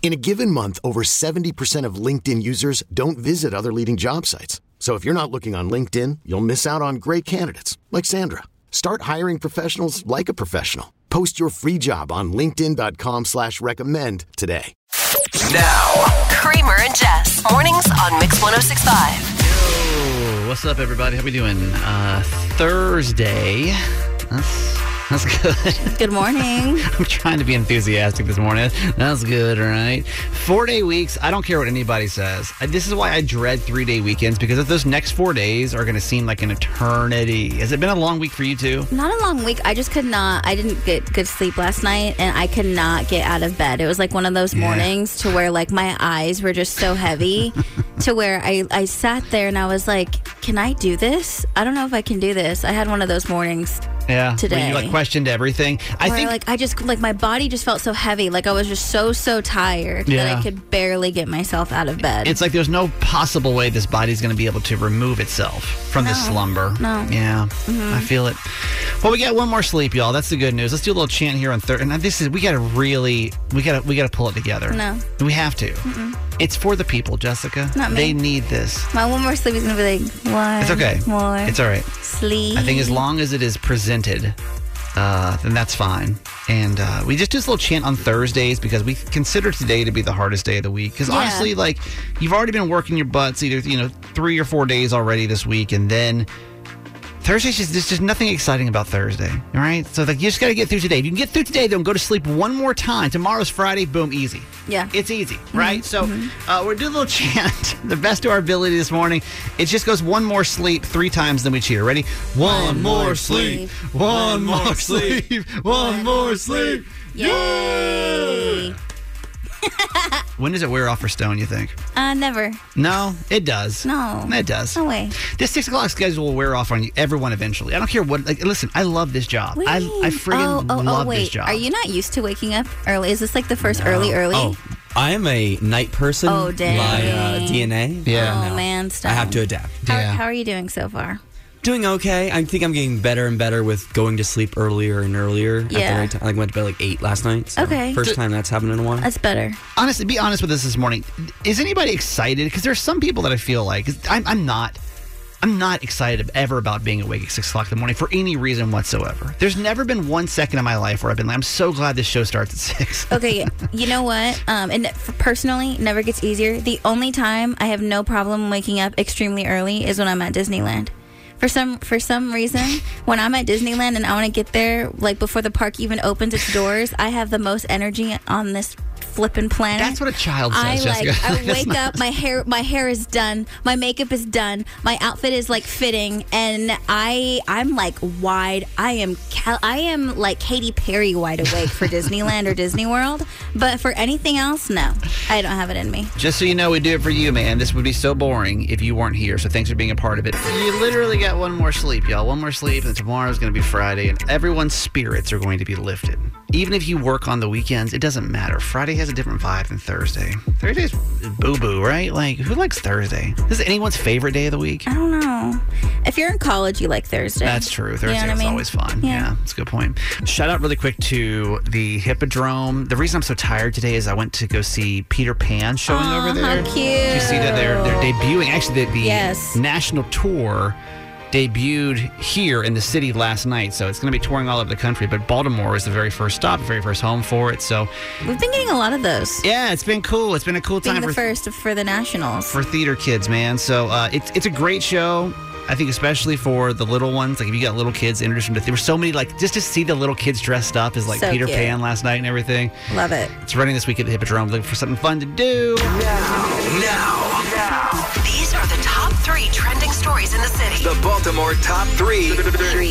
In a given month, over 70% of LinkedIn users don't visit other leading job sites. So if you're not looking on LinkedIn, you'll miss out on great candidates like Sandra. Start hiring professionals like a professional. Post your free job on linkedin.com slash recommend today. Now, Kramer and Jess. Mornings on Mix 1065. Yo, what's up, everybody? How we doing? Uh, Thursday. That's that's good. Good morning. I'm trying to be enthusiastic this morning. That's good, all right. Four day weeks. I don't care what anybody says. Uh, this is why I dread three day weekends because those next four days are going to seem like an eternity. Has it been a long week for you too? Not a long week. I just could not. I didn't get good sleep last night, and I could not get out of bed. It was like one of those Yeah. mornings to where like my eyes were just so heavy, to where I I sat there and I was like, "Can I do this? I don't know if I can do this." I had one of those mornings Yeah. Today. Questioned everything. I think like I just like my body just felt so heavy, like I was just so so tired that I could barely get myself out of bed. it's like there's no possible way this body's going to be able to remove itself from this slumber. No. Yeah, mm-hmm. I feel it. Well, we got one more sleep, y'all. That's the good news. Let's do a little chant here on third. And this is we got to really we got to we got to pull it together. No. we have to. It's for the people, Jessica. Not me. They need this. my one more sleep is gonna be like one It's okay. more It's all right. sleep. I think as long as it is presented, uh, then that's fine. And uh, we just do this little chant on Thursdays because we consider today to be the hardest day of the week. Because Yeah. honestly, like you've already been working your butts either you know three or four days already this week, and then Thursday's just there's just nothing exciting about Thursday. All right, so like you just got to get through today. If you can get through today, then go to sleep one more time. Tomorrow's Friday. Boom, easy. Yeah. It's easy, right? So uh, we're doing a little chant, the best of our ability this morning. It just goes one more sleep three times, then we cheer. Ready? One, more sleep, one more sleep, one more sleep. Yay! When does it wear off for Stone, you think? Uh, never. No, it does. No. It does. No way. This six o'clock schedule will wear off on you, everyone eventually. I don't care what. Like, listen, I love this job. I, I friggin' oh, oh, love oh, wait. this job. Are you not used to waking up early? Is this like the first early, early? Oh, I am a night person. Oh, dang. My uh, DNA. Yeah. Oh, man, stop. I have to adapt. How, Yeah. how are you doing so far? Doing okay. I think I'm getting better and better with going to sleep earlier and earlier. At the Yeah. right time. I went to bed like eight last night. so Okay. First time that's happened in a while. That's better. honestly, be honest with us this morning. Is anybody excited? Because there's some people that I feel like I'm, I'm not. I'm not excited ever about being awake at six o'clock in the morning for any reason whatsoever. There's never been one second in my life where I've been like, I'm so glad this show starts at six. Okay, you know what? Um, and personally, never gets easier. The only time I have no problem waking up extremely early is when I'm at Disneyland. For some for some reason, when I'm at Disneyland and I want to get there like before the park even opens its doors, I have the most energy on this flipping planet. That's what a child says, I like. I wake not- up. My hair. My hair is done. My makeup is done. My outfit is like fitting, and I. I'm like wide. I am. Cal- I am like Katy Perry wide awake for Disneyland or Disney World. But for anything else, no, I don't have it in me. Just so you know, we do it for you, man. This would be so boring if you weren't here. So thanks for being a part of it. You literally got one more sleep, y'all. One more sleep, and tomorrow's going to be Friday, and everyone's spirits are going to be lifted. Even if you work on the weekends, it doesn't matter. Friday has a different vibe than Thursday. Thursday's boo boo, right? Like, who likes Thursday? This is anyone's favorite day of the week. I don't know. If you're in college, you like Thursday. That's true. You know Thursday I is mean? always fun. Yeah. Yeah. that's a good point. Shout out really quick to the Hippodrome. The reason I'm so tired today is I went to go see Peter Pan showing over there. how cute. Did you see that they're they're debuting? Actually, the, the Yes. national tour debuted here in the city last night. So it's going to be touring all over the country. But Baltimore is the very first stop, the very first home for it. So We've been getting a lot of those. yeah, it's been cool. It's been a cool Being time the for first for the Nationals. for theater kids, man. So uh, it's it's a great show. I think especially for the little ones, like if you got little kids, introduce them to. There were so many like just to see the little kids dressed up as like So Peter cute. Pan last night and everything. Love it. It's running this week at the Hippodrome. Looking for something fun to do. Now, now now. these are the top three trending stories in the city. The Baltimore Top 3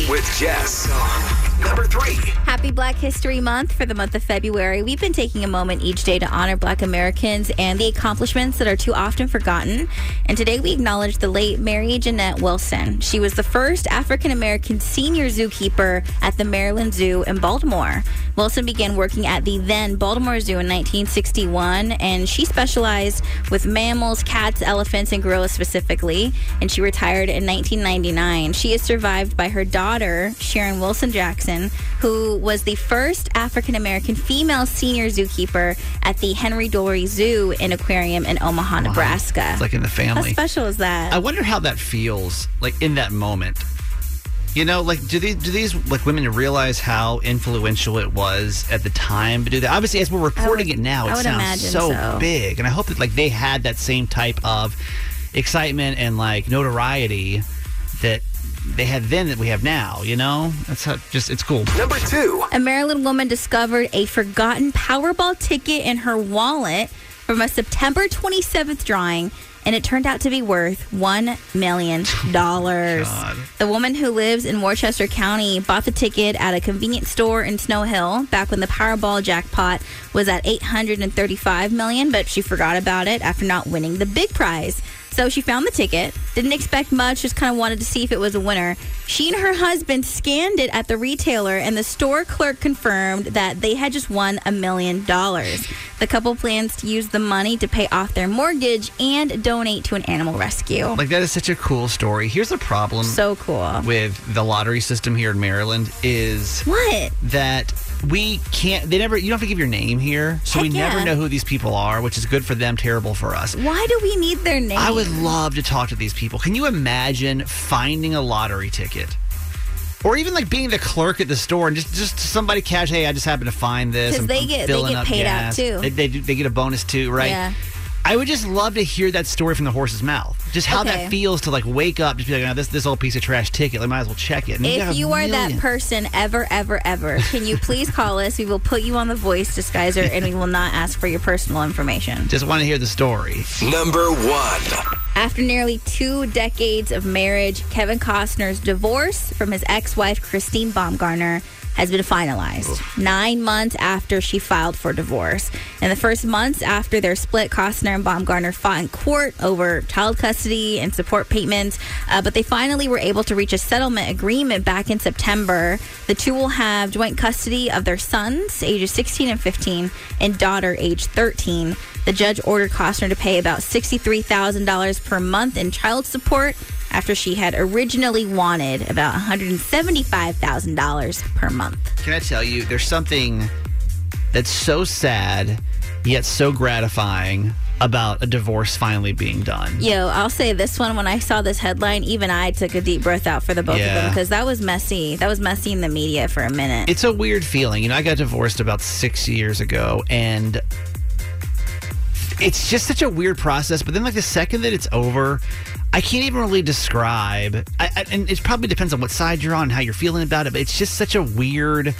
with Jess. Number 3. Happy Black History Month for the month of February. We've been taking a moment each day to honor Black Americans and the accomplishments that are too often forgotten. And today we acknowledge the late Mary Jeanette Wilson. She was the first African American senior zookeeper at the Maryland Zoo in Baltimore. Wilson began working at the then Baltimore Zoo in 1961, and she specialized with mammals, cats, elephants, and gorillas specifically. And she retired in 1999. She is survived by her daughter, Sharon Wilson Jackson, who was the first African American female senior zookeeper at the Henry Doorly Zoo and Aquarium in Omaha, Nebraska. It's like in the How family. special is that? I wonder how that feels, like in that moment. You know, like do these do these like women realize how influential it was at the time to do that? Obviously, as we're reporting would- it now, it sounds so, so. big, and I hope that like they had that same type of excitement and like notoriety that they had then that we have now. You know, that's how just it's cool. Number 2. A Maryland woman discovered a forgotten Powerball ticket in her wallet from a September 27th drawing, and it turned out to be worth $1 million. Oh the woman who lives in Worcester County bought the ticket at a convenience store in Snow Hill back when the Powerball jackpot was at 835 million, but she forgot about it after not winning the big prize. So she found the ticket, didn't expect much, just kind of wanted to see if it was a winner. She and her husband scanned it at the retailer, and the store clerk confirmed that they had just won a million dollars. The couple plans to use the money to pay off their mortgage and donate to an animal rescue. Like that is such a cool story. Here's the problem So cool. with the lottery system here in Maryland is What? that we can't they never you don't have to give your name here. So we Heck never know who these people are which is good for them terrible for us. Why do we need their name? i would love to talk to these people. Can you imagine finding a lottery ticket? Or even like being the clerk at the store and just just somebody cash hey i just happened to find this. 'Cause I'm- they get- they get up paid out, too. they, they, do- they get a bonus too right? Yeah. I would just love to hear that story from the horse's mouth. Just how Okay. that feels to like wake up, just be like, no, this this old piece of trash ticket. I might as well check it. And If a you are that person ever, ever, ever, can you please call us? We will put you on the voice disguiser and we will not ask for your personal information. just want to hear the story. Number 1. After nearly two decades of marriage, Kevin Costner's divorce from his ex wife, Christine Baumgartner, has been finalized nine months after she filed for divorce. In the first months after their split, Costner and Baumgartner fought in court over child custody and support payments, uh, but they finally were able to reach a settlement agreement back in September. The two will have joint custody of their sons, ages 16 and 15, and daughter, age 13. The judge ordered Costner to pay about $63,000 per month in child support after she had originally wanted about $175,000 per month. Can I tell you, there's something that's so sad yet so gratifying about a divorce finally being done. Yo, I'll say this one when I saw this headline, even I took a deep breath out for the both of them because that was messy. That was messy in the media for a minute. It's a weird feeling. You know, I got divorced about six years ago, and it's just such a weird process. But then, like the second that it's over, I can't even really describe. I, I, and it probably depends on what side you're on and how you're feeling about it. But it's just such a weird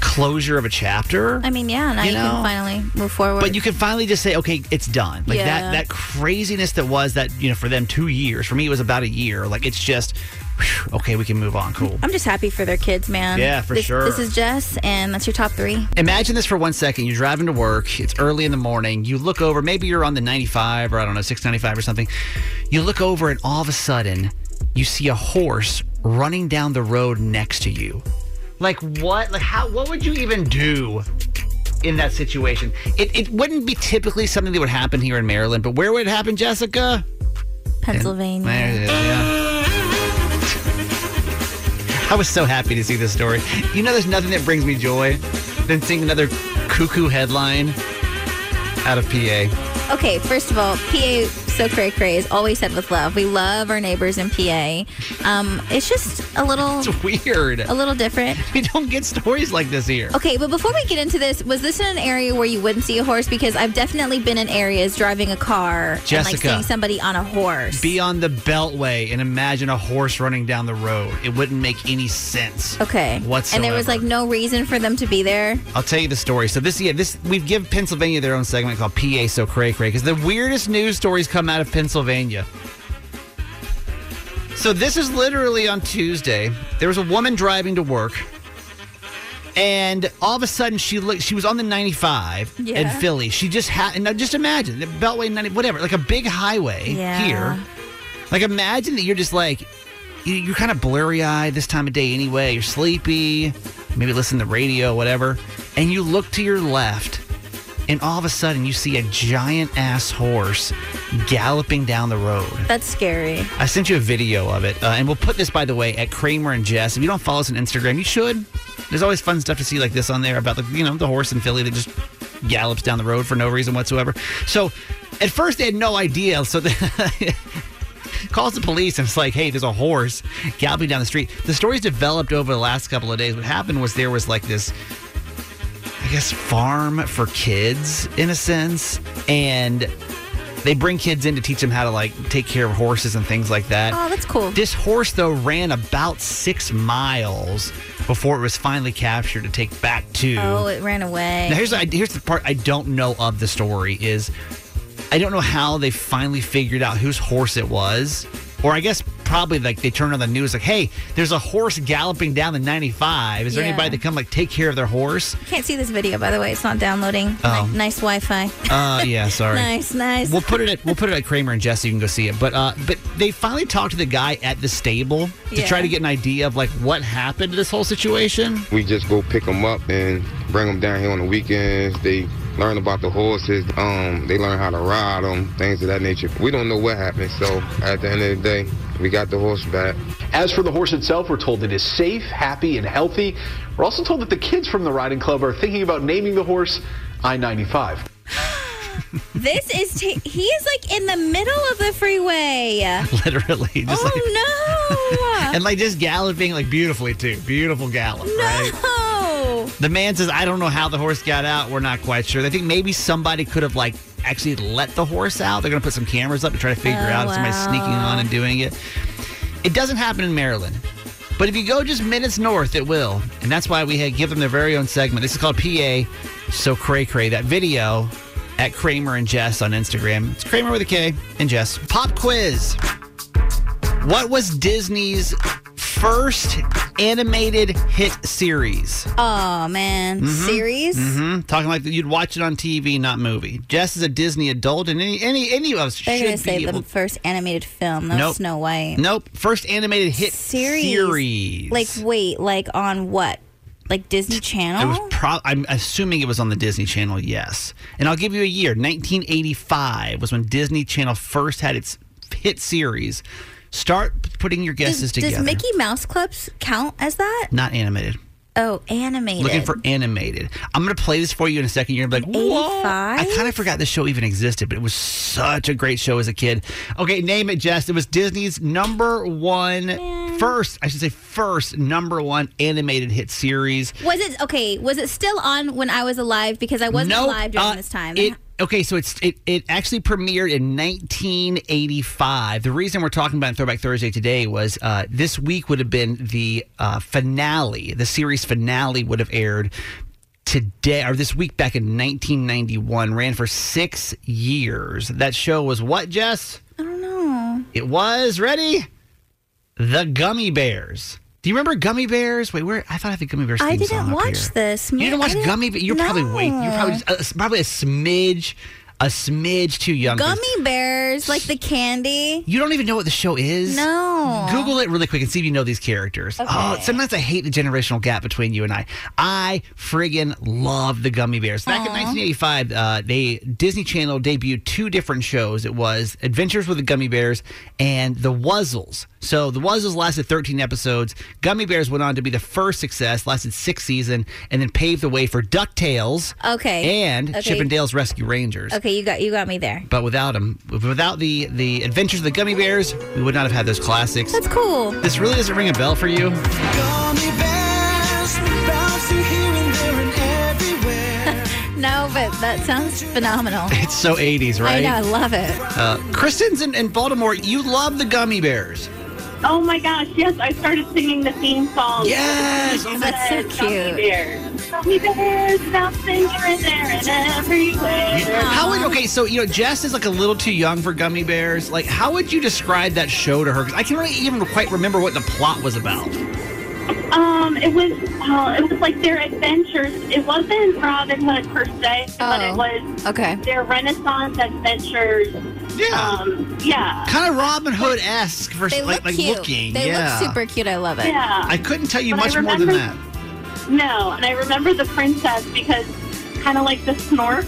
closure of a chapter. I mean, yeah, now You you, know? can finally move forward. But you can finally just say, okay, it's done. Like Yeah. that that craziness that was that, you know, for them two years. For me it was about a year. Like it's just whew, okay, we can move on. Cool. I'm just happy for their kids, man. Yeah, for This- sure. This is Jess, and that's your top three. Imagine this for one second. You're driving to work. It's early in the morning. You look over, maybe you're on the 95 or I don't know, 695 or something. You look over and all of a sudden you see a horse running down the road next to you. Like what? Like how? What would you even do in that situation? It it wouldn't be typically something that would happen here in Maryland, but where would it happen, Jessica? Pennsylvania. There it is, yeah. I was so happy to see this story. You know, there's nothing that brings me joy than seeing another cuckoo headline out of PA. Okay, first of all, PA so cray cray is always said with love. We love our neighbors in PA. Um, it's just a little It's weird. a little different. We don't get stories like this here. Okay, but before we get into this, was this in an area where you wouldn't see a horse? Because I've definitely been in areas driving a car and like seeing somebody on a horse. Be on the beltway and imagine a horse running down the road. It wouldn't make any sense. okay. Whatsoever. And there was like no reason for them to be there. I'll tell you the story. So this, yeah, this we give Pennsylvania their own segment called PA So Cray Cray because the weirdest news stories come out of Pennsylvania. So this is literally on Tuesday. There was a woman driving to work, and all of a sudden she looked. She was on the 95 in Philly. She just had. Now just imagine the Beltway 90, whatever, like a big highway Yeah. here. Like imagine that you're just like you- you're kind of blurry eyed this time of day anyway. You're sleepy, maybe listen to the radio, whatever, and you look to your left, and all of a sudden you see a giant ass horse galloping down the road. That's scary. I sent you a video of it, uh, and we'll put this, by the way, at Kramer and Jess. If you don't follow us on Instagram, you should. There's always fun stuff to see like this on there about the you know the horse in Philly that just gallops down the road for no reason whatsoever. So at first they had no idea, so they calls the police and it's like, hey, there's a horse galloping down the street. The story's developed over the last couple of days. What happened was there was like this I guess farm for kids in a sense, and they bring kids in to teach them how to like take care of horses and things like that. Oh, that's cool. This horse though ran about six miles before it was finally captured to take back to. Oh, it ran away. Now here's the, here's the part I don't know of the story is I don't know how they finally figured out whose horse it was, or I guess probably like they turn on the news like, hey, there's a horse galloping down the 95. Is there Yeah. anybody that come like take care of their horse? Can't see this video, by the way. It's not downloading. Oh. Ni- Nice Wi-Fi. Uh, yeah, sorry. nice, nice. We'll put it at we'll put it at Kramer and Jesse. You can go see it. But uh, but they finally talked to the guy at the stable to Yeah. try to get an idea of like what happened to this whole situation. We just go pick them up and bring them down here on the weekends. They learn about the horses. Um, they learn how to ride them, things of that nature. We don't know what happened. So at the end of the day, we got the horse back. As for the horse itself, we're told it is safe, happy, and healthy. We're also told that the kids from the riding club are thinking about naming the horse I-95. this is t- he is like in the middle of the freeway. Literally, just like oh no and like just galloping like beautifully too. Beautiful gallop, no, right? The man says, I don't know how the horse got out. We're not quite sure. They think maybe somebody could have like actually let the horse out. They're gonna put some cameras up to try to figure Oh, out if somebody's sneaking on and doing it. It doesn't happen in Maryland. But if you go just minutes north, it will. And that's why we had give them their very own segment. This is called PA So Cray Cray. That video at Kramer and Jess on Instagram. It's Kramer with a K and Jess. Pop quiz. What was Disney's first animated hit series? Oh man, series. Mm-hmm. Talking like you'd watch it on TV, not movie. Jess is a Disney adult, and any any any of us They're should gonna say able. the first animated film. That Nope. Snow White. Nope. First animated hit Series. series. Like wait, like on what? Like Disney Channel? It was pro- I'm assuming it was on the Disney Channel, yes. And I'll give you a year. 1985 was when Disney Channel first had its hit series. Start putting your guesses Does- together. Does Mickey Mouse Clubs count as that? Not animated. Oh, animated. Looking for animated. I'm going to play this for you in a second. You're going to be like, whoa. 85? I kind of forgot this show even existed, but it was such a great show as a kid. Okay, name it, Jess. It was Disney's number one, first, I should say, first number one animated hit series. Was it okay? Was it still on when I was alive? Because I wasn't Nope. alive during Uh, this time. It, okay, so it's it, it actually premiered in 1985. The reason we're talking about Throwback Thursday today was uh, this week would have been the uh, finale. The series finale would have aired today or this week back in 1991. Ran for six years. That show was what, Jess? I don't know. It was ready. The Gummy Bears. Do you remember Gummy Bears? Wait, where? I thought I had the Gummy Bears. I didn't watch this. You didn't watch I Gummy Bears? You're probably wait. You're probably No. uh, probably a smidge a smidge too young. Gummy bears, like the candy. You don't even know what the show is. No. Google it really quick and see if you know these characters. Oh, Okay. sometimes I hate the generational gap between you and I. I friggin' love the Gummy Bears. Back in 1985, uh, they Disney Channel debuted two different shows. It was Adventures with the Gummy Bears and The Wuzzles. So The Wuzzles lasted 13 episodes. Gummy Bears went on to be the first success, lasted six seasons, and then paved the way for DuckTales Okay. and Okay. Chip and Dale's Rescue Rangers. Okay, you got you got me there. But without them, without the the Adventures of the Gummy Bears, we would not have had those classics. That's cool. This really doesn't ring a bell for you. No, but that sounds phenomenal. It's so 80s, right? I know, I love it. Uh, Kristen's in, in Baltimore. You love the Gummy Bears. Oh my gosh, yes, I started singing the theme song. Yes! It That's so cute. Gummy bears. Gummy bears, bouncing here and there and everywhere. How would okay? So you know, Jess is like a little too young for Gummy Bears. Like, how would you describe that show to her? 'Cause I can't really even quite remember what the plot was about. Um, it was uh, it was like their adventures. It wasn't Robin Hood per se, but it Oh. was Okay. their Renaissance adventures. Yeah. Um, yeah. Kind of Robin Hood esque for They like, look like cute. looking. They yeah. look super cute. I love it. Yeah. I couldn't tell you But I much more than that. No, and I remember the princess because kind of like the Snork.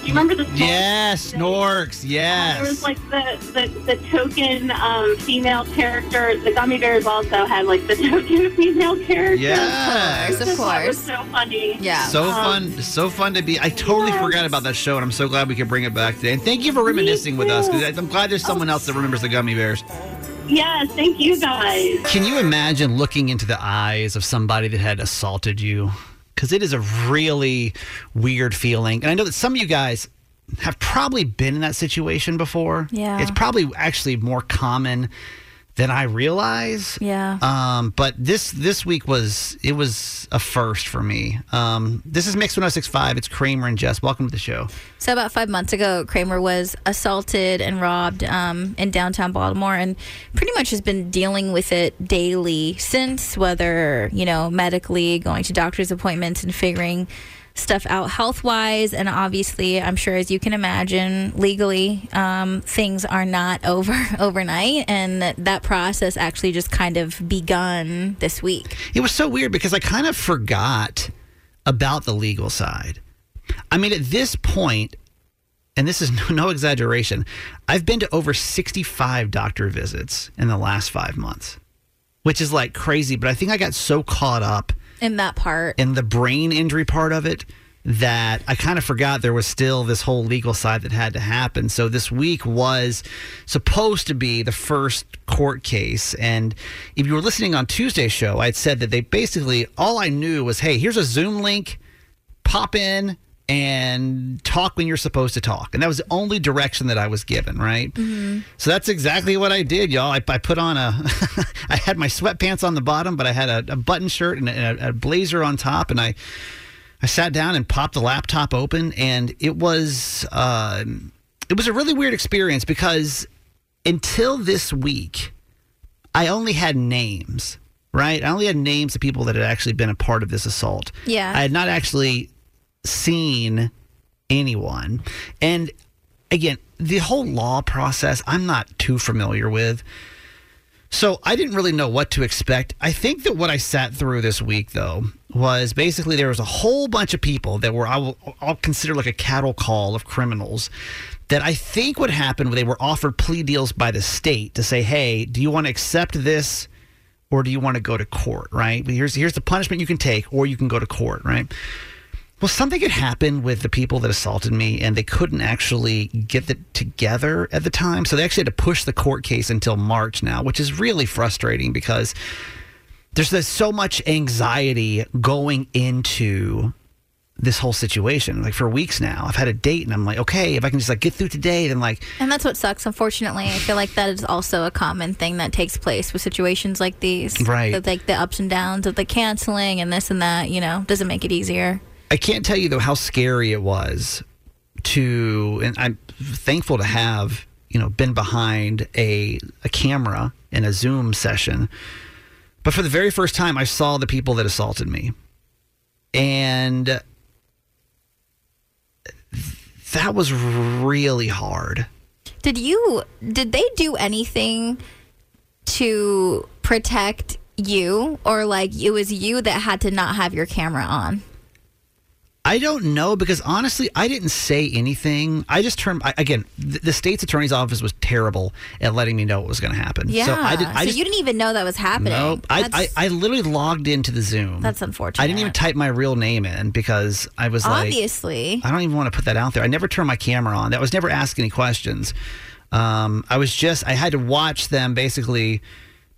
Do you remember the Snork? Yes, Snorks. Yes. There was like the, the, the token um, female character. The gummy bears also had like the token female character. Yes. Of That was course. so funny. Yeah. So Um, fun, so fun to be. I totally yes. forgot about that show, and I'm so glad we could bring it back today. And thank you for reminiscing with us, because I'm glad there's someone else that remembers the Gummy Bears. Yes, thank you guys. Can you imagine looking into the eyes of somebody that had assaulted you? Because it is a really weird feeling, and I know that some of you guys have probably been in that situation before. Yeah. it's probably actually more common than I realize. Yeah. Um, but this this week was it was a first for me. Um, this is Mix 1065. It's Kramer and Jess. Welcome to the show. So about five months ago, Kramer was assaulted and robbed um, in downtown Baltimore, and pretty much has been dealing with it daily since. Whether you know medically, going to doctor's appointments, and figuring stuff out health wise, and obviously, I'm sure as you can imagine, legally, um, things are not over overnight, and that, that process actually just kind of begun this week. It was so weird because I kind of forgot about the legal side. I mean, at this point, and this is no, no exaggeration, I've been to over 65 doctor visits in the last five months, which is like crazy. But I think I got so caught up In that part, in the brain injury part of it that I kind of forgot there was still this whole legal side that had to happen. So this week was supposed to be the first court case. And if you were listening on Tuesday's show, I'd said that they basically, all I knew was, hey, here's a Zoom link, pop in and talk when you're supposed to talk. And that was the only direction that I was given, right? So that's exactly what I did, y'all. I, I put on a, I had my sweatpants on the bottom, but I had a, a button shirt and a, a blazer on top, and I, I sat down and popped the laptop open, and it was, uh, it was a really weird experience because until this week, I only had names, right? I only had names of people that had actually been a part of this assault. Yeah. I had not actually seen anyone. And again, the whole law process, I'm not too familiar with. So I didn't really know what to expect. I think that what I sat through this week, though, was basically there was a whole bunch of people that were I will, I'll consider like a cattle call of criminals. That I think what happened, they were offered plea deals by the state to say, "Hey, do you want to accept this, or do you want to go to court?" Right? Here's here's the punishment you can take, or you can go to court. Right? Well, something had happened with the people that assaulted me, and they couldn't actually get it together at the time. So they actually had to push the court case until March now, which is really frustrating because there's, there's so much anxiety going into this whole situation. Like for weeks now, I've had a date, and I'm like, okay, if I can just like get through today, then like And that's what sucks. Unfortunately, I feel like that is also a common thing that takes place with situations like these. Right. That, like the ups and downs of the canceling and this and that, you know, doesn't make it easier. I can't tell you though how scary it was to, and I'm thankful to have you know been behind a a camera in a Zoom session. But for the very first time, I saw the people that assaulted me, and that was really hard. Did you did they do anything to protect you or like it was you that had to not have your camera on? I don't know because honestly, I didn't say anything. I just turned I, again. The, the state's attorney's office was terrible at letting me know what was going to happen. Yeah. So I, did, I so just, you didn't even know that was happening. Nope. I, I, I literally logged into the Zoom. That's unfortunate. I didn't even type my real name in because I was like, Obviously. I don't even want to put that out there. I never turned my camera on. That was never ask any questions. Um, I was just I had to watch them basically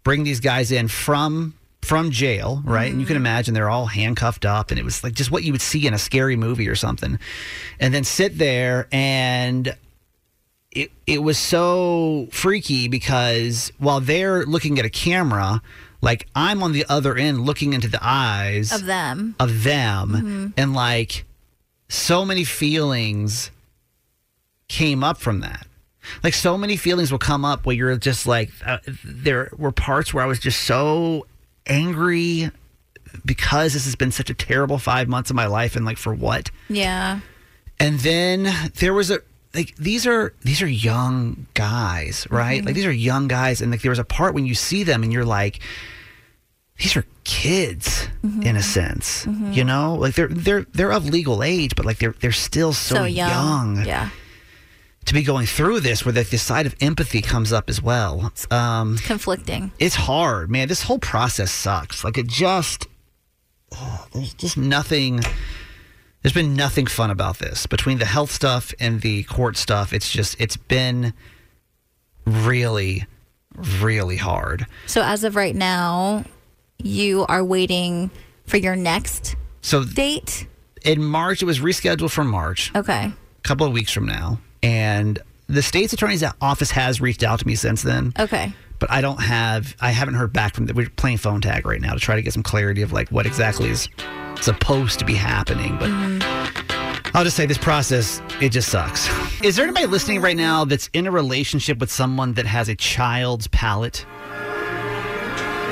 bring these guys in from from jail, right? And you can imagine they're all handcuffed up, and it was like just what you would see in a scary movie or something. And then sit there and it it was so freaky because while they're looking at a camera, like I'm on the other end looking into the eyes of them. of them Mhm. and like so many feelings came up from that like so many feelings will come up where you're just like uh, there were parts where i was just so angry because this has been such a terrible five months of my life and like for what Yeah. and then there was a like these are these are young guys, right? Mhm. Like these are young guys, and like there was a part when you see them and you're like, these are kids Mm-hmm. in a sense, Mhm. you know? Like they're they're they're of legal age, but like they're they're still so, So young. young. Yeah. To be going through this, where the, the side of empathy comes up as well. Um, Conflicting. it's hard, man. This whole process sucks. Like it just, ugh, there's just nothing. There's been nothing fun about this between the health stuff and the court stuff. It's just, it's been really, really hard. So as of right now, you are waiting for your next So date. in March, it was rescheduled for March. Okay. A couple of weeks from now, and the state's attorney's office has reached out to me since then. Okay. but I don't have I haven't heard back from them. We're playing phone tag right now to try to get some clarity of like what exactly is supposed to be happening. But mm-hmm. I'll just say this process it just sucks. Is there anybody listening right now that's in a relationship with someone that has a child's palate?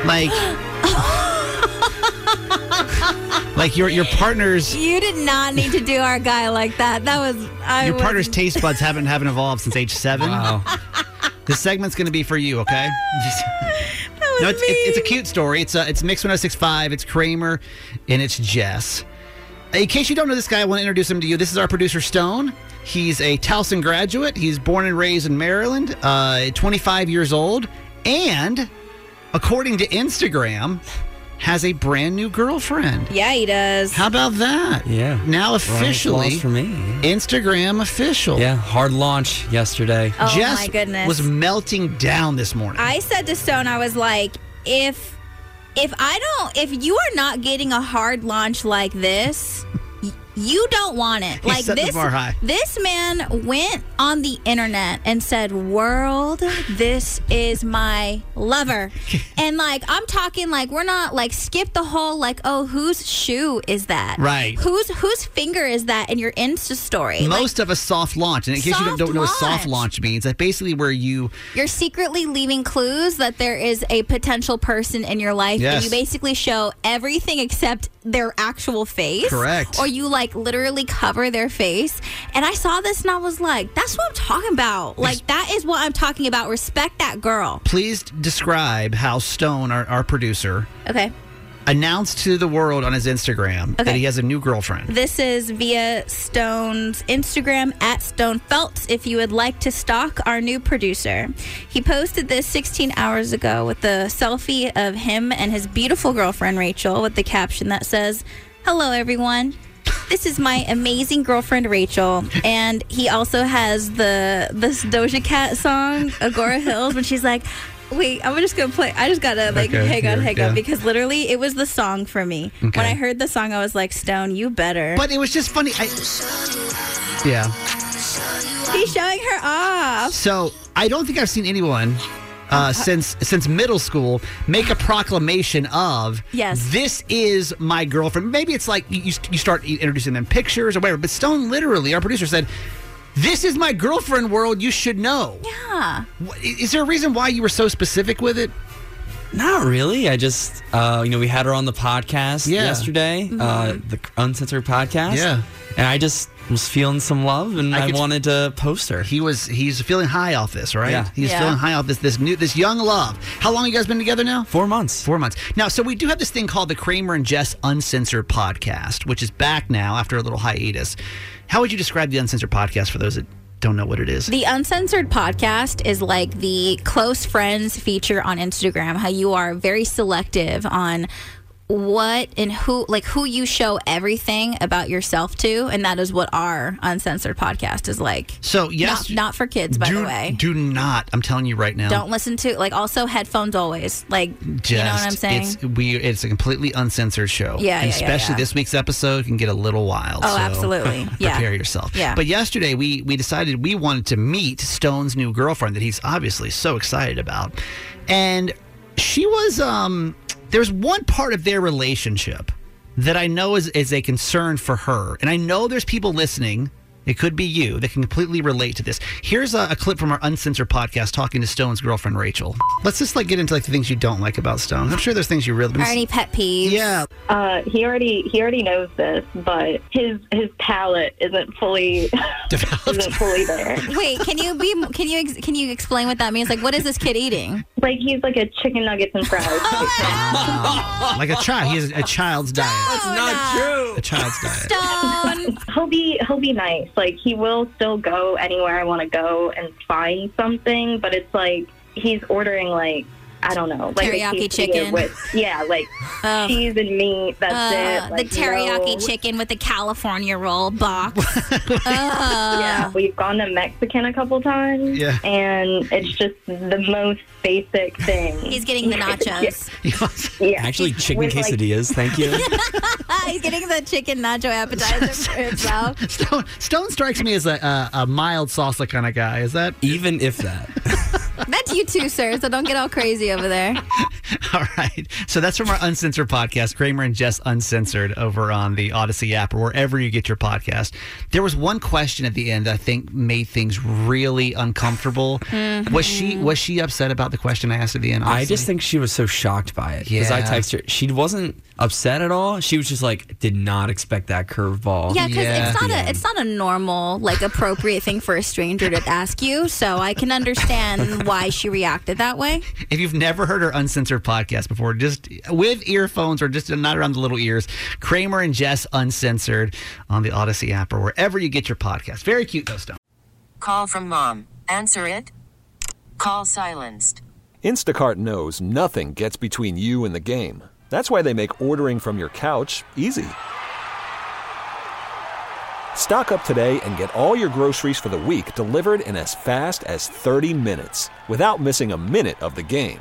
Like like your your partner's You did not need to do our guy like that. That was I your was- partner's taste buds haven't haven't evolved since age seven. Wow. This segment's going to be for you, okay? no, it's, it's, it's a cute story. It's uh, it's Mix 1065. It's Kramer and it's Jess. In case you don't know this guy, I want to introduce him to you. This is our producer, Stone. He's a Towson graduate. He's born and raised in Maryland, uh, 25 years old, and according to Instagram, has a brand new girlfriend. Yeah, he does. How about that? Yeah. Now officially lost for me. Instagram official. Yeah, hard launch yesterday. Oh, Jess my goodness. was melting down this morning. I said to Stone, I was like, if if I don't, if you are not getting a hard launch like this, y- you don't want it. He like this, this man went on the internet and said, "World, this is my lover," and like I'm talking like we're not like skip the whole like oh whose shoe is that Right. whose whose finger is that in your Insta story Like, Most of a soft launch, and in case you don't, don't know what soft launch. launch means, that basically where you You're secretly leaving clues that there is a potential person in your life, Yes. and you basically show everything except their actual face. Correct. Or you like literally cover their face. And I saw this and I was like, that's what I'm talking about. Like, that is what I'm talking about. Respect that girl. please describe how Stone, our, our producer, Okay. Announced to the world on his Instagram that he has a new girlfriend. This is via Stone's Instagram at Stone Phelps. If you would like to stalk our new producer, he posted this 16 hours ago with a selfie of him and his beautiful girlfriend Rachel with the caption that says, "Hello everyone." This is my amazing girlfriend Rachel, and he also has the this Doja Cat song Agora Hills when she's like, "Wait, I'm just gonna play." I just gotta like Okay, hang on, hang yeah. on, because literally it was the song for me. Okay. When I heard the song, I was like, "Stone, you better." But it was just funny. I, yeah. He's showing her off. So I don't think I've seen anyone uh, since since middle school make a proclamation of Yes. this is my girlfriend. Maybe it's like you, you start introducing them pictures or whatever. But Stone literally, our producer said, "This is my girlfriend. World, you should know." Yeah. Is there a reason why you were so specific with it? Not really. I just, uh, you know, we had her on the podcast Yeah. yesterday, uh, the Uncensored podcast. Yeah. And I just, was feeling some love, and I, could- wanted to post her. He was he's feeling high off this, right? Yeah. He's Yeah. feeling high off this this new this young love. How long you guys been together now? Four months. Four months. Now, so we do have this thing called the Kramer and Jess Uncensored Podcast, which is back now after a little hiatus. How would you describe the Uncensored Podcast for those that don't know what it is? The Uncensored podcast is like the close friends feature on Instagram, how you are very selective on what and who like who you show everything about yourself to and that is what our uncensored podcast is like So, yes- not, not for kids by do, the way do not. I'm telling you right now. don't listen to like also headphones always like Just, you know what i'm saying It's we. It's a completely uncensored show. Yeah, yeah, yeah, especially yeah. this week's episode can get a little wild. Oh, so absolutely. Yeah. Prepare yourself. Yeah. But yesterday we we decided we wanted to meet Stone's new girlfriend that he's obviously so excited about, and she was um. There's one part of their relationship that I know is is a concern for her, and I know there's people listening. It could be you that can completely relate to this. Here's a, a clip from our uncensored podcast talking to Stone's girlfriend Rachel. Let's just like get into like the things you don't like about Stone. I'm sure there's things you really. Are any pet peeves Yeah. Uh, he already he already knows this, but his his palate isn't fully developed. isn't fully there. wait can you be can you ex- can you explain what that means like what is this kid eating Like he's like a chicken nuggets and fries. like a child. He has a child's diet. That's not true. A child's diet. Stone. he'll be he'll be nice. Like he will still go anywhere I want to go and find something, but it's like he's ordering like I don't know, like Teriyaki chicken. with yeah, like Ugh. cheese and meat. That's Uh, it. Like, the teriyaki no- chicken with the California roll box. Yeah, we've gone to Mexican a couple times. Yeah. and it's just the most basic thing. He's getting the nachos. yeah, Actually, chicken With, like- quesadillas. Thank you. He's getting the chicken nacho appetizer for himself. Stone, Stone strikes me as a, a, a mild salsa kind of guy. Is that even if that? You too, sir. So don't get all crazy over there. All right. So that's from our Uncensored podcast, Kramer and Jess Uncensored, over on the Odyssey app or wherever you get your podcast. There was one question at the end that I think made things really uncomfortable. Mm-hmm. Was she was she upset about the question I asked at the end? I just think she was so shocked by it because I Yeah. texted her. She wasn't upset at all. She was just like, did not expect that curveball. Yeah, because it's not a it's not a normal like appropriate thing for a stranger to ask you. So I can understand why she reacted that way. If you've never heard her uncensored podcast before, just with earphones or just not around the little ears, Kramer and Jess Uncensored on the Odyssey app or wherever you get your podcast. Very cute, though, Stone. Call from mom. Answer it. Call silenced. Instacart knows nothing gets between you and the game. That's why they make ordering from your couch easy. Stock up today and get all your groceries for the week delivered in as fast as 30 minutes without missing a minute of the game.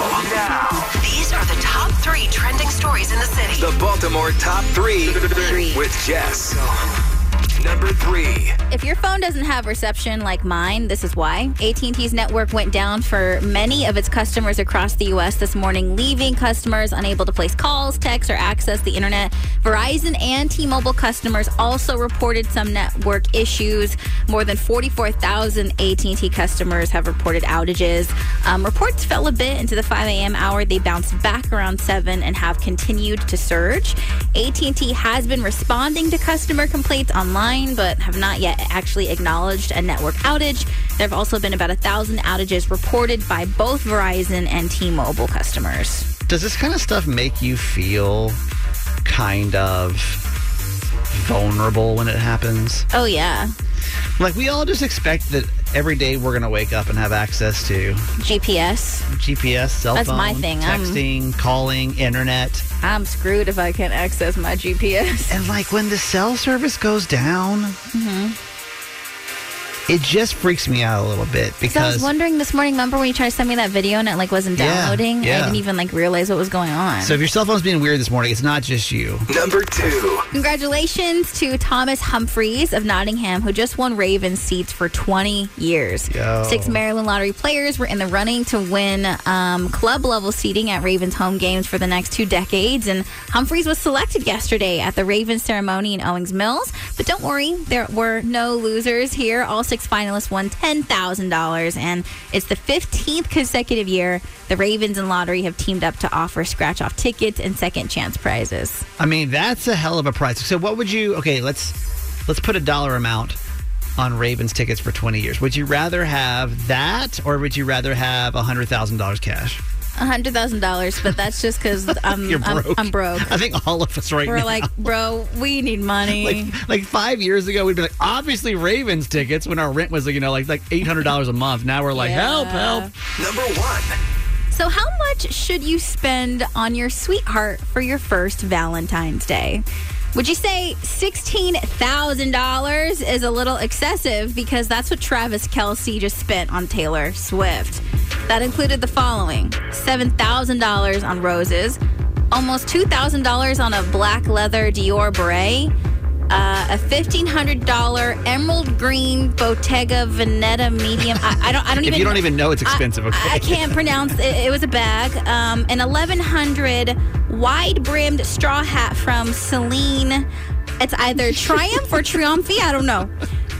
stories in the city. The Baltimore Top Three with Jess. Number three. If your phone doesn't have reception like mine, this is why. AT&T's network went down for many of its customers across the U.S. this morning, leaving customers unable to place calls, text, or access the internet. Verizon and T-Mobile customers also reported some network issues. More than 44,000 AT&T customers have reported outages. Um, reports fell a bit into the 5 a.m. hour. They bounced back around 7 and have continued to surge. AT&T has been responding to customer complaints online, but have not yet actually acknowledged a network outage. There have also been about a thousand outages reported by both Verizon and T-Mobile customers. Does this kind of stuff make you feel kind of vulnerable when it happens? Oh yeah, Like we all just expect that every day we're going to wake up and have access to GPS. GPS, cell That's phone, my thing. Texting, calling, internet. I'm screwed if I can't access my GPS. And like when the cell service goes down, mm-hmm. It just freaks me out a little bit Because I was wondering this morning. Remember when you tried to send me that video and it like wasn't Yeah, downloading? yeah. I didn't even like realize what was going on. so if your cell phone's being weird this morning, it's not just you. Number two. Congratulations to Thomas Humphreys of Nottingham, who just won Ravens seats for 20 years. Yo. Six Maryland Lottery players were in the running to win um, club level seating at Ravens home games for the next two decades. And Humphreys was selected yesterday at the Ravens ceremony in Owings Mills. But don't worry, there were no losers here. All six finalists won $10,000. And it's the 15th consecutive year the Ravens and Lottery have teamed up to offer scratch off tickets and second chance prizes. I mean, that's a hell of a price. So what would you Okay, let's let's put a dollar amount on Ravens tickets for 20 years. Would you rather have that or would you rather have $100,000 cash? A hundred thousand dollars, but that's just because I'm, I'm broke. I'm broke. I think all of us right We're now. like, bro, we need money. like, like five years ago, we'd be like, obviously Ravens tickets when our rent was, like, you know, like like eight hundred dollars a month. Now we're like, help, help. Number one. so, how much should you spend on your sweetheart for your first Valentine's Day? Would you say sixteen thousand dollars is a little excessive because that's what Travis Kelce just spent on Taylor Swift? That included the following: seven thousand dollars on roses, almost two thousand dollars on a black leather Dior beret. Uh, a fifteen hundred dollar emerald green Bottega Veneta medium. I, I don't. I don't If even. you don't even know it's I- expensive, okay? I, can't pronounce. It, it was a bag. Um, an eleven hundred wide brimmed straw hat from Celine. It's either Triumph or Triumphe. I don't know.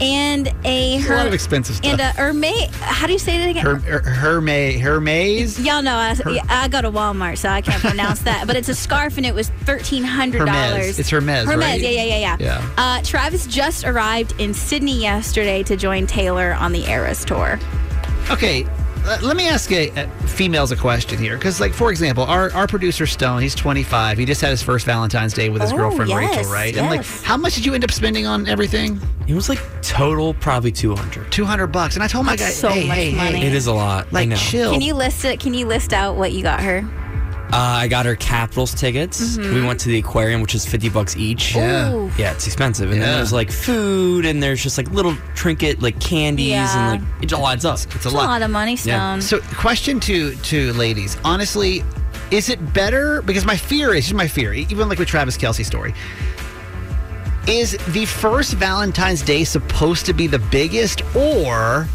And a It's a lot of expensive stuff. and a Hermes. How do you say it again? Her, her, Hermes, Hermes. Y'all know I, yeah, I go to Walmart, so I can't pronounce that. But it's a scarf, and it was thirteen hundred dollars. It's Hermes, Hermes, right? yeah, yeah, yeah, yeah. Yeah. Uh, Travis just arrived in Sydney yesterday to join Taylor on the Eras tour. Okay, Uh, let me ask a, a females a question here, because like for example, our our producer Stone, he's 25. He just had his first Valentine's Day with his Oh, girlfriend yes, Rachel, right? And like, yes. how much did you end up spending on everything? It was like total probably 200. 200 bucks. And I told my guy, so hey, much hey, money. hey, It is a lot. I Like, know. chill. Can you list it? Can you list out what you got her? Uh, I got her Capitals tickets. Mhm. We went to the aquarium, which is 50 bucks each. Yeah. Ooh. Yeah, it's expensive. And then there's like food and there's just like little trinket like candies Yeah. and like it all adds up. It's a It's a lot. lot of money, Yeah. So, question to to ladies, honestly, is it better? Because my fear is, here's my fear, even like with Travis Kelce story. Is the first Valentine's Day supposed to be the biggest, or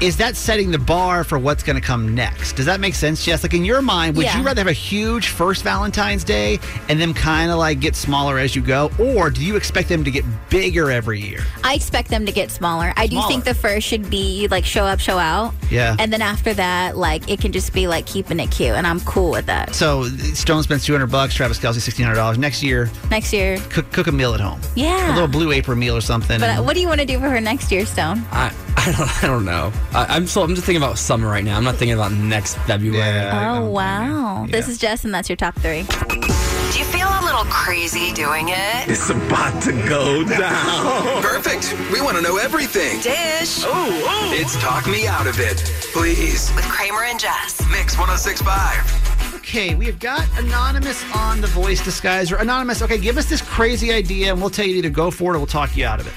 is that setting the bar for what's going to come next? Does that make sense, Jess? Like in your mind, would Yeah. you rather have a huge first Valentine's Day and then kind of like get smaller as you go, or do you expect them to get bigger every year? I expect them to get smaller. I do think the first should be like show up, show out. Yeah. And then after that, like it can just be like keeping it cute, and I'm cool with that. So Stone spends two hundred bucks, Travis Kelce sixteen hundred dollars. Next year, Next year, cook cook a meal at home. yeah. a little blue apron meal or something. but uh, and- what do you want to do for her next year, Stone? I, I don't I don't know. I, I'm so I'm just thinking about summer right now. I'm not thinking about next February. oh wow, this is Jess, and that's your top three. Do you feel a little crazy doing it? It's about to go down. Perfect. We want to know everything. Dish Oh, oh. It's Talk Me Out of It. Please. with Kramer and Jess. Mix 1065. Okay, we have got Anonymous on the voice disguiser. Anonymous, okay, give us this crazy idea and we'll tell you to either go for it or we'll talk you out of it.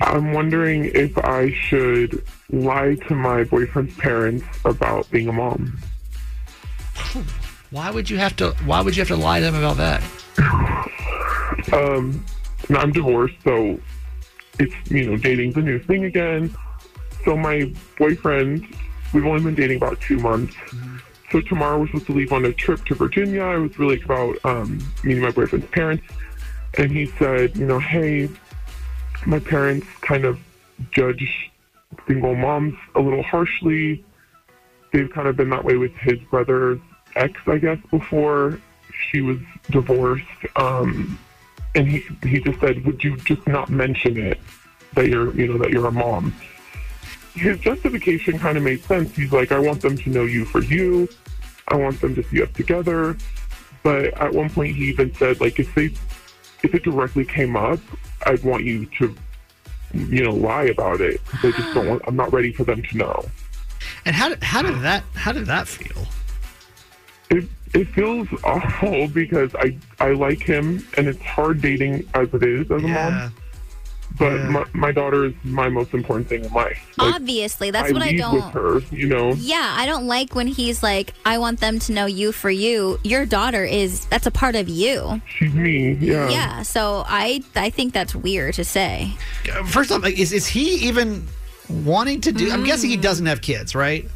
I'm wondering if I should lie to my boyfriend's parents about being a mom. Why would you have to why would you have to lie to them about that? Um, I'm divorced, so it's you know dating's a new thing again. So my boyfriend, we've only been dating about two months. So tomorrow we're supposed to leave on a trip to Virginia. I was really about um, meeting my boyfriend's parents, and he said, you know, hey, my parents kind of judge single moms a little harshly. They've kind of been that way with his brother's ex, I guess, before she was divorced. Um, and he he just said, "Would you just not mention it that you're you know that you're a mom?" His justification kind of made sense. He's like, "I want them to know you for you. I want them to see us together." But at one point, he even said, "Like if they if it directly came up, I'd want you to." You know, lie about it. They just don't want. I'm not ready for them to know. And how did, how did that how did that feel? It it feels awful because I I like him and it's hard dating as it is as a mom. But my, my daughter is my most important thing in life. Like, Obviously, that's I what I don't. with her, you know. Yeah, I don't like when he's like, I want them to know you for you. Your daughter is that's a part of you. She's me. Yeah. Yeah, so I I think that's weird to say. First off, is is he even wanting to do? I'm guessing he Mm. doesn't have kids, right?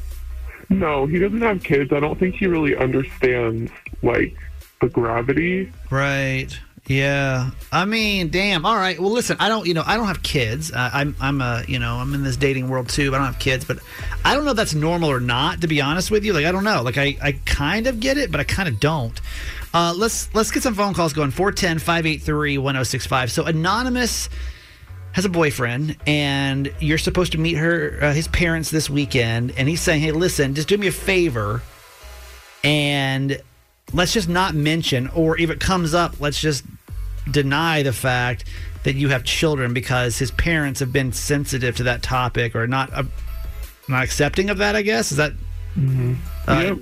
No, he doesn't have kids. I don't think he really understands like the gravity. Right. Yeah. I mean, damn. All right. Well, listen. I don't. You know, I don't have kids. Uh, I'm. I'm a. You know, I'm in this dating world too. But I don't have kids. But I don't know if that's normal or not. To be honest with you, like I don't know. Like I. I kind of get it, but I kind of don't. Uh, let's let's get some phone calls going. 410-583-1065. So anonymous has a boyfriend and you're supposed to meet her uh, his parents this weekend and he's saying hey listen just do me a favor and let's just not mention or if it comes up let's just deny the fact that you have children because his parents have been sensitive to that topic or not uh, not accepting of that i guess? Is that uh,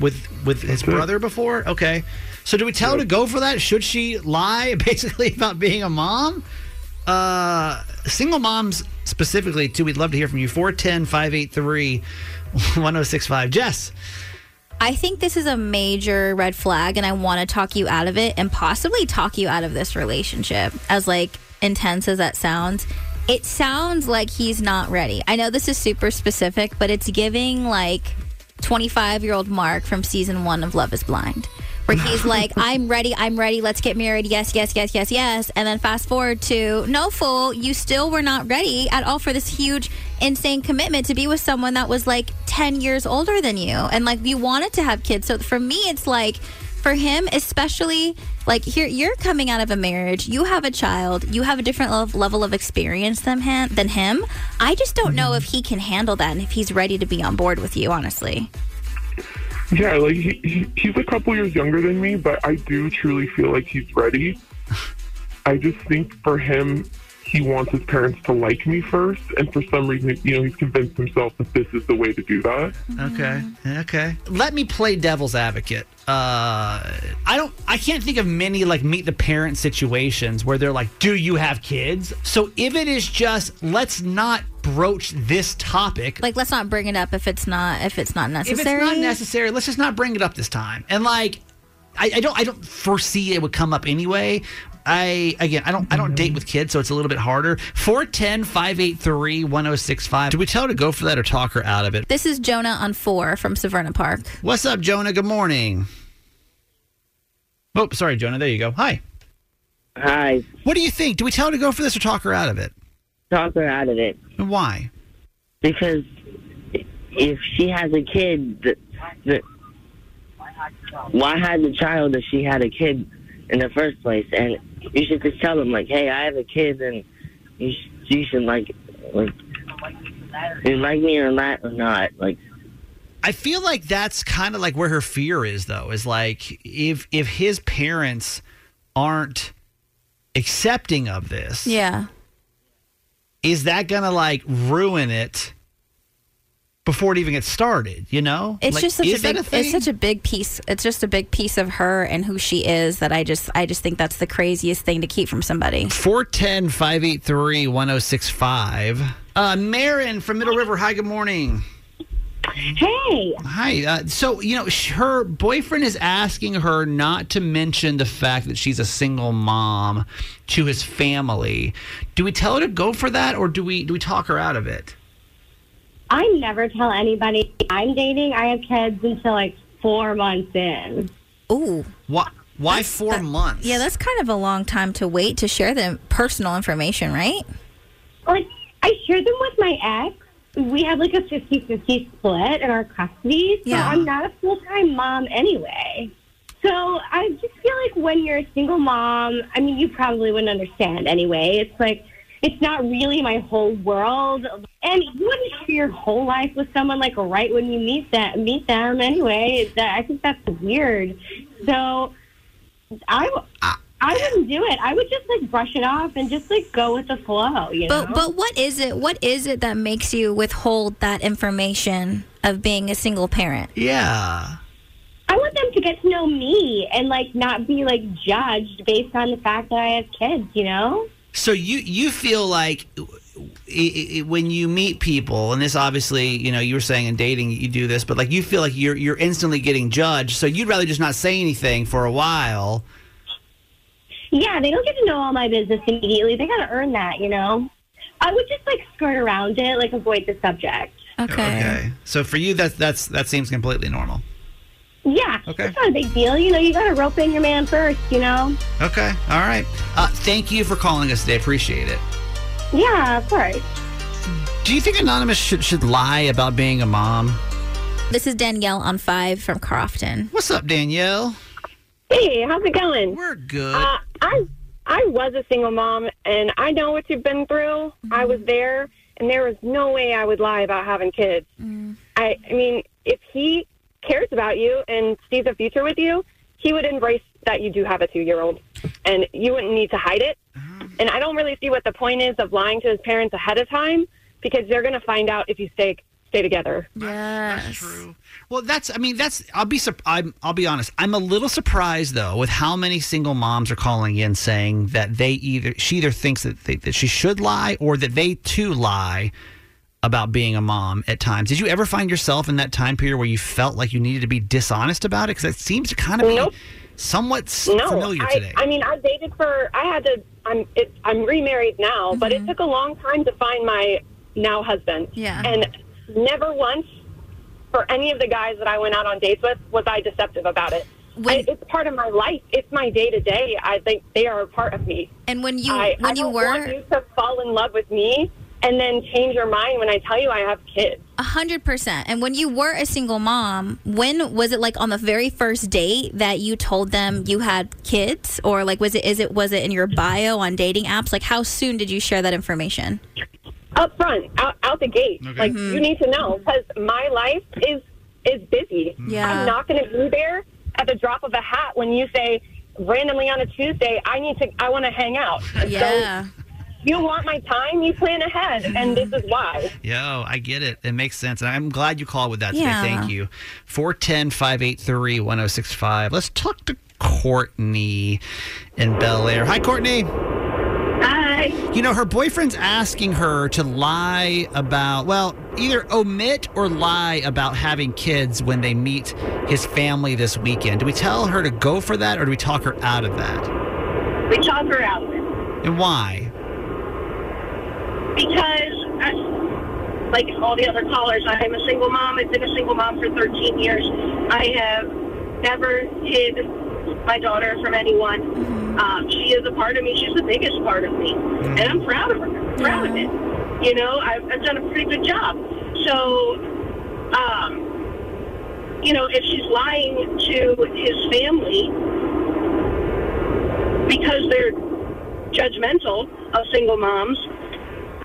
with with his brother before? Okay. So do we tell her to go for that? Should she lie basically about being a mom? Uh single moms specifically too we'd love to hear from you. 410-583-1065 jess I think this is a major red flag, and I want to talk you out of it and possibly talk you out of this relationship. As like intense as that sounds, it sounds like he's not ready. I know this is super specific, but it's giving like 25 year old Mark from season one of Love is Blind. Where he's like, I'm ready, I'm ready, let's get married, yes, yes, yes, yes, yes. And then fast forward to, no, fool, you still were not ready at all for this huge, insane commitment to be with someone that was like 10 years older than you. And like, you wanted to have kids. So for me, it's like, for him, especially, like, here, you're coming out of a marriage, you have a child, you have a different level of experience than him, than him. I just don't know mm-hmm. if he can handle that and if he's ready to be on board with you, honestly. Yeah, like he, he, he's a couple years younger than me, but I do truly feel like he's ready. I just think for him, he wants his parents to like me first, and for some reason, you know, he's convinced himself that this is the way to do that. Okay. Okay. Let me play devil's advocate. Uh, I don't. I can't think of many like meet the parent situations where they're like, "Do you have kids?" So if it is just let's not broach this topic. Like, let's not bring it up if it's not if it's not necessary. If it's not necessary, let's just not bring it up this time. And like, I, I don't. I don't foresee it would come up anyway. I again, I don't. I don't date mm-hmm. with kids, so it's a little bit harder. 410-583-1065. Do we tell her to go for that or talk her out of it? This is Jonah on four from Severna Park. What's up, Jonah? Good morning. Oh, sorry, Jonah. There you go. Hi. Hi. What do you think? Do we tell her to go for this or talk her out of it? Talk her out of it. And why? Because if she has a kid, the, the, why had the child if she had a kid in the first place? And you should just tell them, like, hey, I have a kid, and you, sh- you should, like, like, you like me or not, or not. Like, I feel like that's kind of like where her fear is, though. Is like if if his parents aren't accepting of this, Yeah. is that gonna like ruin it before it even gets started? You know, It's Like, just such a big thing? it's such a big piece. It's just a big piece of her and who she is that I just I just think that's the craziest thing to keep from somebody. 410 583 1065. Uh, Marin from Middle River. Hi, good morning. Hey. Hi. Uh, so, you know, sh- her boyfriend is asking her not to mention the fact that she's a single mom to his family. Do we tell her to go for that or do we do we talk her out of it? I never tell anybody I'm dating. I have kids until like four months in. Ooh. Why why 4 months? Yeah, that's kind of a long time to wait to share the personal information, right? Like, I shared them with my ex. We have like a 50 50 split in our custody. So Yeah. I'm not a full time mom anyway. So I just feel like when you're a single mom, I mean, you probably wouldn't understand anyway. It's like, it's not really my whole world. And you wouldn't share your whole life with someone like right when you meet them, meet them anyway. That, I think that's weird. So I, I wouldn't do it. I would just like brush it off and just like go with the flow, you know? But but what is it? What is it that makes you withhold that information of being a single parent? Yeah. I want them to get to know me and like not be like judged based on the fact that I have kids, you know? So you you feel like i i when you meet people, and this obviously, you know, you were saying in dating you do this, but like you feel like you're you're instantly getting judged, so you'd rather just not say anything for a while. Yeah, they don't get to know all my business immediately. They got to earn that, you know? I would just like skirt around it, like avoid the subject. Okay. So for you, that's that's that seems completely normal. Yeah, Okay. it's not a big deal. You know, you got to rope in your man first, you know? Okay. All right. Uh, thank you for calling us today. Appreciate it. Yeah, of course. Do you think Anonymous should should lie about being a mom? This is Danielle on five from Crofton. What's up, Danielle? Hey, how's it going? We're good. Uh, I I was a single mom, and I know what you've been through. I was there, and there was no way I would lie about having kids. I I mean, if he cares about you and sees a future with you, he would embrace that you do have a two year old, and you wouldn't need to hide it. Ah. And I don't really see what the point is of lying to his parents ahead of time because they're going to find out if you stay stay together. Yes. That's true. Well, that's. I mean, that's. I'll be. surp- I'm. I'll be honest. I'm a little surprised though with how many single moms are calling in saying that they either she either thinks that they, that she should lie or that they too lie about being a mom at times. Did you ever find yourself in that time period where you felt like you needed to be dishonest about it? Because it seems to kind of be somewhat no, familiar I, today. I mean, I dated for. I had to. I'm. It, I'm remarried now, but it mm-hmm. took a long time to find my now husband. Yeah. And never once for any of the guys that I went out on dates with was I deceptive about it. I, it's part of my life. It's my day to day. I think they are a part of me. And when you I, when I you don't were want you to fall in love with me and then change your mind when I tell you I have kids. A hundred percent. And when you were a single mom, when was it like on the very first date that you told them you had kids, or like was it is it was it in your bio on dating apps? Like how soon did you share that information? up front, out, out the gate. Okay. Like Mhm. you need to know because my life is is busy. Yeah. I'm not going to be there at the drop of a hat when you say randomly on a Tuesday I need to I want to hang out. Yeah. So you want my time, you plan ahead, and this is why. Yo, I get it. It makes sense. And I'm glad you called with that Yeah. today. Thank you. 410 583 1065. Let's talk to Courtney in Bel Air. Hi, Courtney. Hi. You know, her boyfriend's asking her to lie about, well, either omit or lie about having kids when they meet his family this weekend. Do we tell her to go for that or do we talk her out of that? We talk her out of it And why? Because, like all the other callers, I am a single mom. I've been a single mom for 13 years. I have never hid my daughter from anyone. Um, she is a part of me. She's the biggest part of me, and I'm proud of her. I'm proud of it. You know, I've, I've done a pretty good job. So, um, you know, if she's lying to his family because they're judgmental of single moms.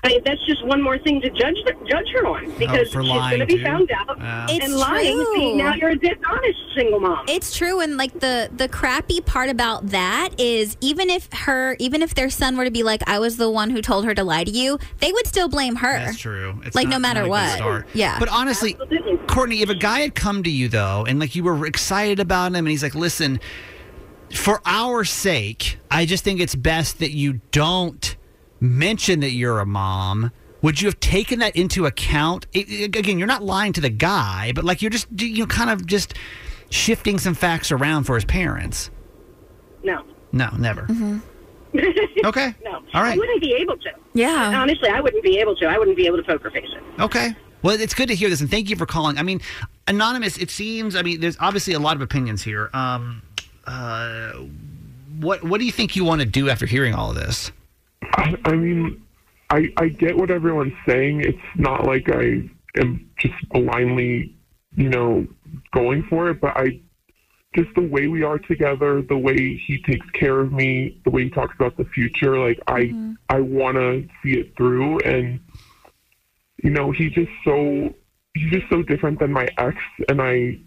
I mean, that's just one more thing to judge judge her on oh, because Oh, she's going to be too? found out Yeah. It's and lying. true. See, now you're a dishonest single mom. It's true, and like the the crappy part about that is even if her even if their son were to be like, I was the one who told her to lie to you, they would still blame her. That's true. It's like not- no matter not what. Yeah. But honestly, Courtney, if a guy had come to you though, and like you were excited about him, and he's like, "Listen, for our sake, I just think it's best that you don't mention that you're a mom would you have taken that into account? It- it- again, you're not lying to the guy, but like you're just you know kind of just shifting some facts around for his parents. No. No, never. Okay. No. All right. I wouldn't be able to. Yeah. Honestly, I wouldn't be able to. I wouldn't be able to poker face it. Okay. Well, it's good to hear this, and thank you for calling. I mean, anonymous. It seems. I mean, there's obviously a lot of opinions here. Um, uh, what What do you think you want to do after hearing all of this? I, I mean, I I get what everyone's saying. It's not like I am just blindly, you know, going for it. But I just the way we are together, the way he takes care of me, the way he talks about the future. Like I mm-hmm. I want to see it through, and you know, he's just so he's just so different than my ex, and I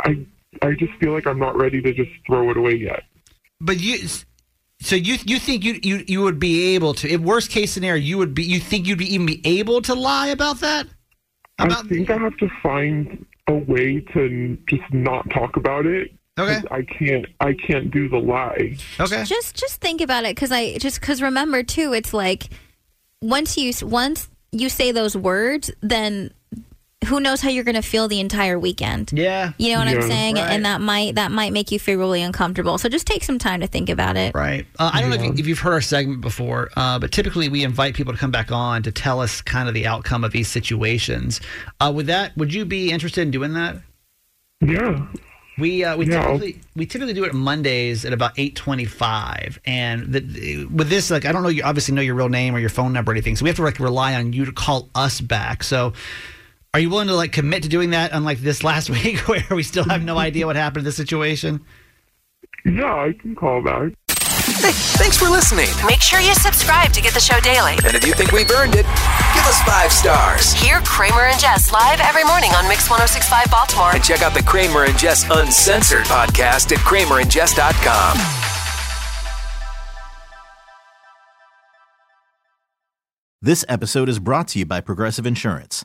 I I just feel like I'm not ready to just throw it away yet. But you, so you you think you you you would be able to? In worst case scenario, you would be. You think you'd be even be able to lie about that? I think I have to find a way to just not talk about it. Okay. I can't. I can't do the lie. Okay. Just just think about it because I just because remember too, it's like once you once you say those words, then who knows how you're going to feel the entire weekend. Yeah. You know what I'm saying? Right. And that might that might make you feel really uncomfortable. So just take some time to think about it. Right. Uh, I don't know if, you, if you've heard our segment before, uh, but typically we invite people to come back on to tell us kind of the outcome of these situations. Uh, with that, would you be interested in doing that? Yeah. We uh, we Yeah, I'll- typically we typically do it Mondays at about eight twenty five, and the, with this, like I don't know, you obviously know your real name or your phone number or anything, so we have to like rely on you to call us back. So, are you willing to like commit to doing that? Unlike this last week, where we still have no idea what happened in this situation. Yeah, I can call back. Hey, thanks for listening. Make sure you subscribe to get the show daily. And if you think we've earned it, give us five stars. Hear Kramer and Jess live every morning on Mix 1065 Baltimore. And check out the Kramer and Jess Uncensored podcast at kramerandjess.com. This episode is brought to you by Progressive Insurance.